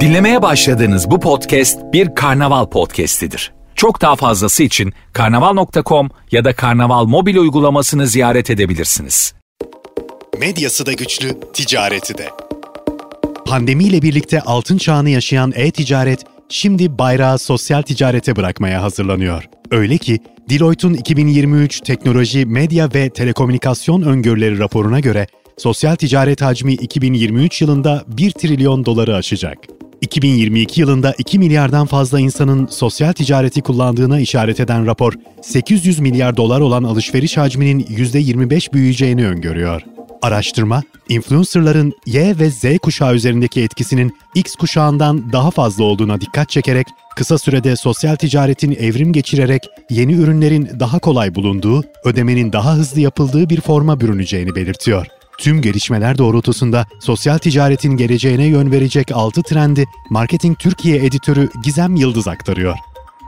Dinlemeye başladığınız bu podcast bir karnaval podcastidir. Çok daha fazlası için karnaval.com ya da karnaval mobil uygulamasını ziyaret edebilirsiniz. Medyası da güçlü, ticareti de. Pandemiyle birlikte altın çağını yaşayan e-ticaret şimdi bayrağı sosyal ticarete bırakmaya hazırlanıyor. Öyle ki Deloitte'un 2023 Teknoloji, Medya ve Telekomünikasyon Öngörüleri raporuna göre sosyal ticaret hacmi 2023 yılında 1 trilyon doları aşacak. 2022 yılında 2 milyardan fazla insanın sosyal ticareti kullandığına işaret eden rapor, 800 milyar dolar olan alışveriş hacminin %25 büyüyeceğini öngörüyor. Araştırma, influencerların Y ve Z kuşağı üzerindeki etkisinin X kuşağından daha fazla olduğuna dikkat çekerek, kısa sürede sosyal ticaretin evrim geçirerek yeni ürünlerin daha kolay bulunduğu, ödemenin daha hızlı yapıldığı bir forma bürüneceğini belirtiyor. Tüm gelişmeler doğrultusunda sosyal ticaretin geleceğine yön verecek 6 trendi Marketing Türkiye editörü Gizem Yıldız aktarıyor.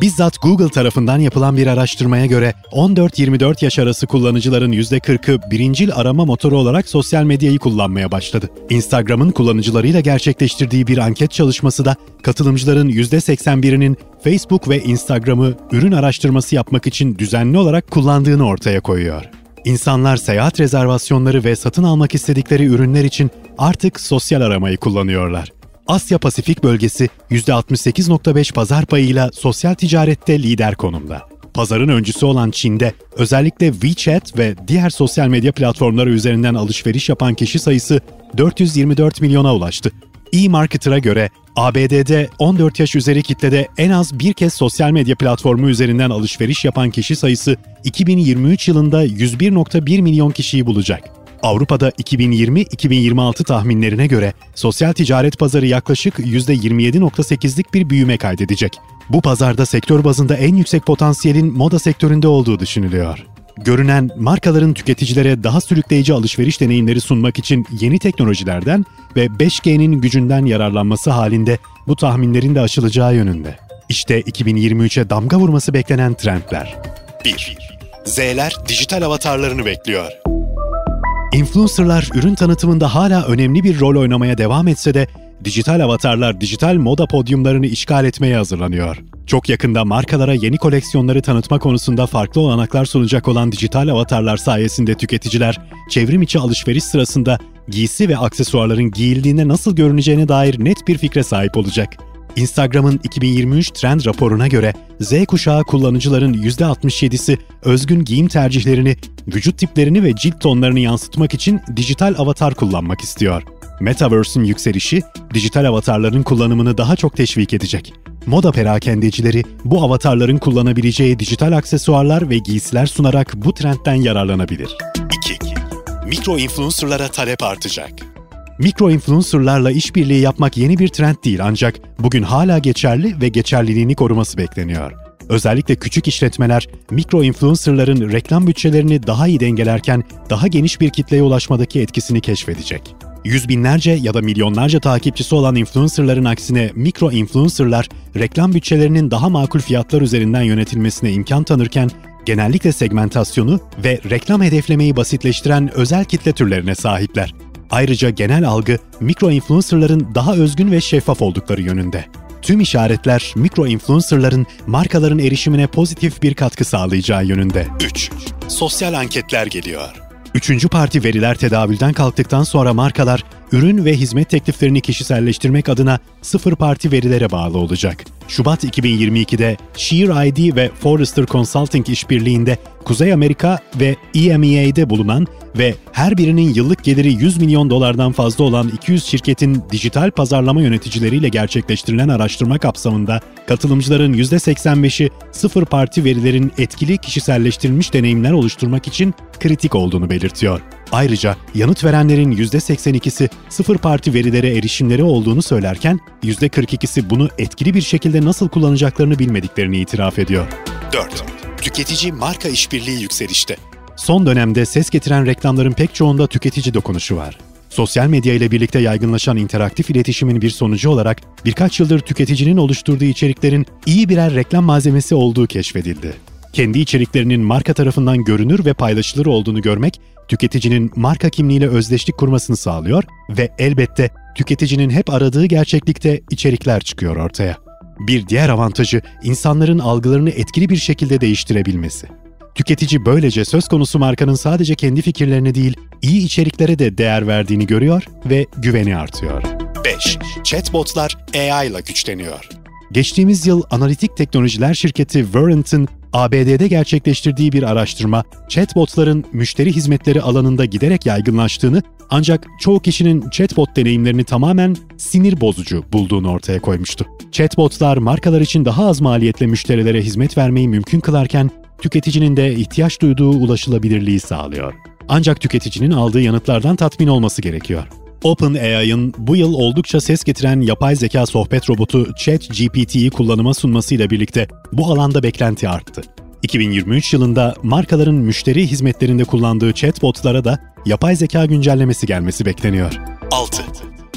Bizzat Google tarafından yapılan bir araştırmaya göre 14-24 yaş arası kullanıcıların %40'ı birincil arama motoru olarak sosyal medyayı kullanmaya başladı. Instagram'ın kullanıcılarıyla gerçekleştirdiği bir anket çalışması da katılımcıların %81'inin Facebook ve Instagram'ı ürün araştırması yapmak için düzenli olarak kullandığını ortaya koyuyor. İnsanlar seyahat rezervasyonları ve satın almak istedikleri ürünler için artık sosyal aramayı kullanıyorlar. Asya Pasifik bölgesi %68.5 pazar payıyla sosyal ticarette lider konumda. Pazarın öncüsü olan Çin'de özellikle WeChat ve diğer sosyal medya platformları üzerinden alışveriş yapan kişi sayısı 424 milyona ulaştı. E-Marketer'a göre ABD'de 14 yaş üzeri kitlede en az bir kez sosyal medya platformu üzerinden alışveriş yapan kişi sayısı 2023 yılında 101.1 milyon kişiyi bulacak. Avrupa'da 2020-2026 tahminlerine göre sosyal ticaret pazarı yaklaşık %27.8'lik bir büyüme kaydedecek. Bu pazarda sektör bazında en yüksek potansiyelin moda sektöründe olduğu düşünülüyor. Görünen markaların tüketicilere daha sürükleyici alışveriş deneyimleri sunmak için yeni teknolojilerden ve 5G'nin gücünden yararlanması halinde bu tahminlerin de aşılacağı yönünde. İşte 2023'e damga vurması beklenen trendler. 1. Z'ler dijital avatarlarını bekliyor. Influencerlar ürün tanıtımında hala önemli bir rol oynamaya devam etse de dijital avatarlar dijital moda podyumlarını işgal etmeye hazırlanıyor. Çok yakında markalara yeni koleksiyonları tanıtma konusunda farklı olanaklar sunacak olan dijital avatarlar sayesinde tüketiciler çevrim içi alışveriş sırasında giysi ve aksesuarların giyildiğinde nasıl görüneceğine dair net bir fikre sahip olacak. Instagram'ın 2023 trend raporuna göre Z kuşağı kullanıcıların %67'si özgün giyim tercihlerini, vücut tiplerini ve cilt tonlarını yansıtmak için dijital avatar kullanmak istiyor. Metaverse'ün yükselişi, dijital avatarların kullanımını daha çok teşvik edecek. Moda perakendecileri bu avatarların kullanabileceği dijital aksesuarlar ve giysiler sunarak bu trendten yararlanabilir. 2. Mikro influencerlara talep artacak. Mikro influencerlarla işbirliği yapmak yeni bir trend değil ancak bugün hala geçerli ve geçerliliğini koruması bekleniyor. Özellikle küçük işletmeler mikro influencerların reklam bütçelerini daha iyi dengelerken daha geniş bir kitleye ulaşmadaki etkisini keşfedecek. Yüz binlerce ya da milyonlarca takipçisi olan influencerların aksine mikro influencerlar reklam bütçelerinin daha makul fiyatlar üzerinden yönetilmesine imkan tanırken genellikle segmentasyonu ve reklam hedeflemeyi basitleştiren özel kitle türlerine sahipler. Ayrıca genel algı mikro influencerların daha özgün ve şeffaf oldukları yönünde. Tüm işaretler mikro influencerların markaların erişimine pozitif bir katkı sağlayacağı yönünde. 3. Sosyal anketler geliyor. Üçüncü parti veriler tedavülden kalktıktan sonra markalar ürün ve hizmet tekliflerini kişiselleştirmek adına sıfır parti verilere bağlı olacak. Şubat 2022'de Sheer ID ve Forrester Consulting işbirliğinde Kuzey Amerika ve EMEA'de bulunan ve her birinin yıllık geliri 100 milyon dolardan fazla olan 200 şirketin dijital pazarlama yöneticileriyle gerçekleştirilen araştırma kapsamında katılımcıların %85'i sıfır parti verilerin etkili kişiselleştirilmiş deneyimler oluşturmak için kritik olduğunu belirtiyor. Ayrıca yanıt verenlerin %82'si sıfır parti verilere erişimleri olduğunu söylerken %42'si bunu etkili bir şekilde nasıl kullanacaklarını bilmediklerini itiraf ediyor. 4. Tüketici marka işbirliği yükselişte. Son dönemde ses getiren reklamların pek çoğunda tüketici dokunuşu var. Sosyal medya ile birlikte yaygınlaşan interaktif iletişimin bir sonucu olarak birkaç yıldır tüketicinin oluşturduğu içeriklerin iyi birer reklam malzemesi olduğu keşfedildi. Kendi içeriklerinin marka tarafından görünür ve paylaşılır olduğunu görmek, tüketicinin marka kimliğiyle özdeşlik kurmasını sağlıyor ve elbette tüketicinin hep aradığı gerçeklikte içerikler çıkıyor ortaya. Bir diğer avantajı insanların algılarını etkili bir şekilde değiştirebilmesi. Tüketici böylece söz konusu markanın sadece kendi fikirlerini değil, iyi içeriklere de değer verdiğini görüyor ve güveni artıyor. 5. Chatbotlar AI ile güçleniyor. Geçtiğimiz yıl analitik teknolojiler şirketi Verint'in ABD'de gerçekleştirdiği bir araştırma, chatbotların müşteri hizmetleri alanında giderek yaygınlaştığını ancak çoğu kişinin chatbot deneyimlerini tamamen sinir bozucu bulduğunu ortaya koymuştu. Chatbotlar markalar için daha az maliyetle müşterilere hizmet vermeyi mümkün kılarken tüketicinin de ihtiyaç duyduğu ulaşılabilirliği sağlıyor. Ancak tüketicinin aldığı yanıtlardan tatmin olması gerekiyor. OpenAI'ın bu yıl oldukça ses getiren yapay zeka sohbet robotu ChatGPT'yi kullanıma sunmasıyla birlikte bu alanda beklenti arttı. 2023 yılında markaların müşteri hizmetlerinde kullandığı chatbotlara da yapay zeka güncellemesi gelmesi bekleniyor. 6.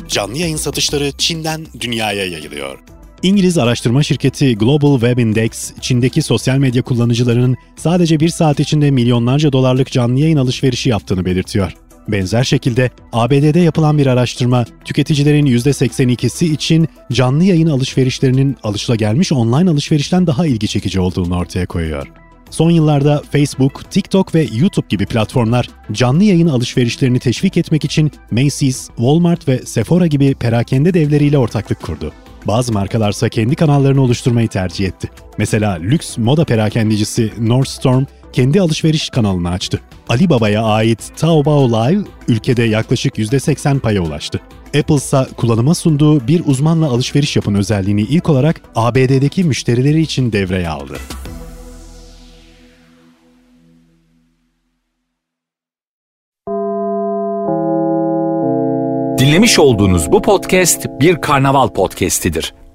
Canlı yayın satışları Çin'den dünyaya yayılıyor. İngiliz araştırma şirketi Global Web Index, Çin'deki sosyal medya kullanıcılarının sadece bir saat içinde milyonlarca dolarlık canlı yayın alışverişi yaptığını belirtiyor. Benzer şekilde ABD'de yapılan bir araştırma, tüketicilerin %82'si için canlı yayın alışverişlerinin alışılagelmiş online alışverişten daha ilgi çekici olduğunu ortaya koyuyor. Son yıllarda Facebook, TikTok ve YouTube gibi platformlar canlı yayın alışverişlerini teşvik etmek için Macy's, Walmart ve Sephora gibi perakende devleriyle ortaklık kurdu. Bazı markalarsa kendi kanallarını oluşturmayı tercih etti. Mesela lüks moda perakendicisi Nordstrom kendi alışveriş kanalını açtı. Alibaba'ya ait Taobao Live ülkede yaklaşık %80 paya ulaştı. Apple ise kullanıma sunduğu bir uzmanla alışveriş yapın özelliğini ilk olarak ABD'deki müşterileri için devreye aldı. Dinlemiş olduğunuz bu podcast bir karnaval podcastidir.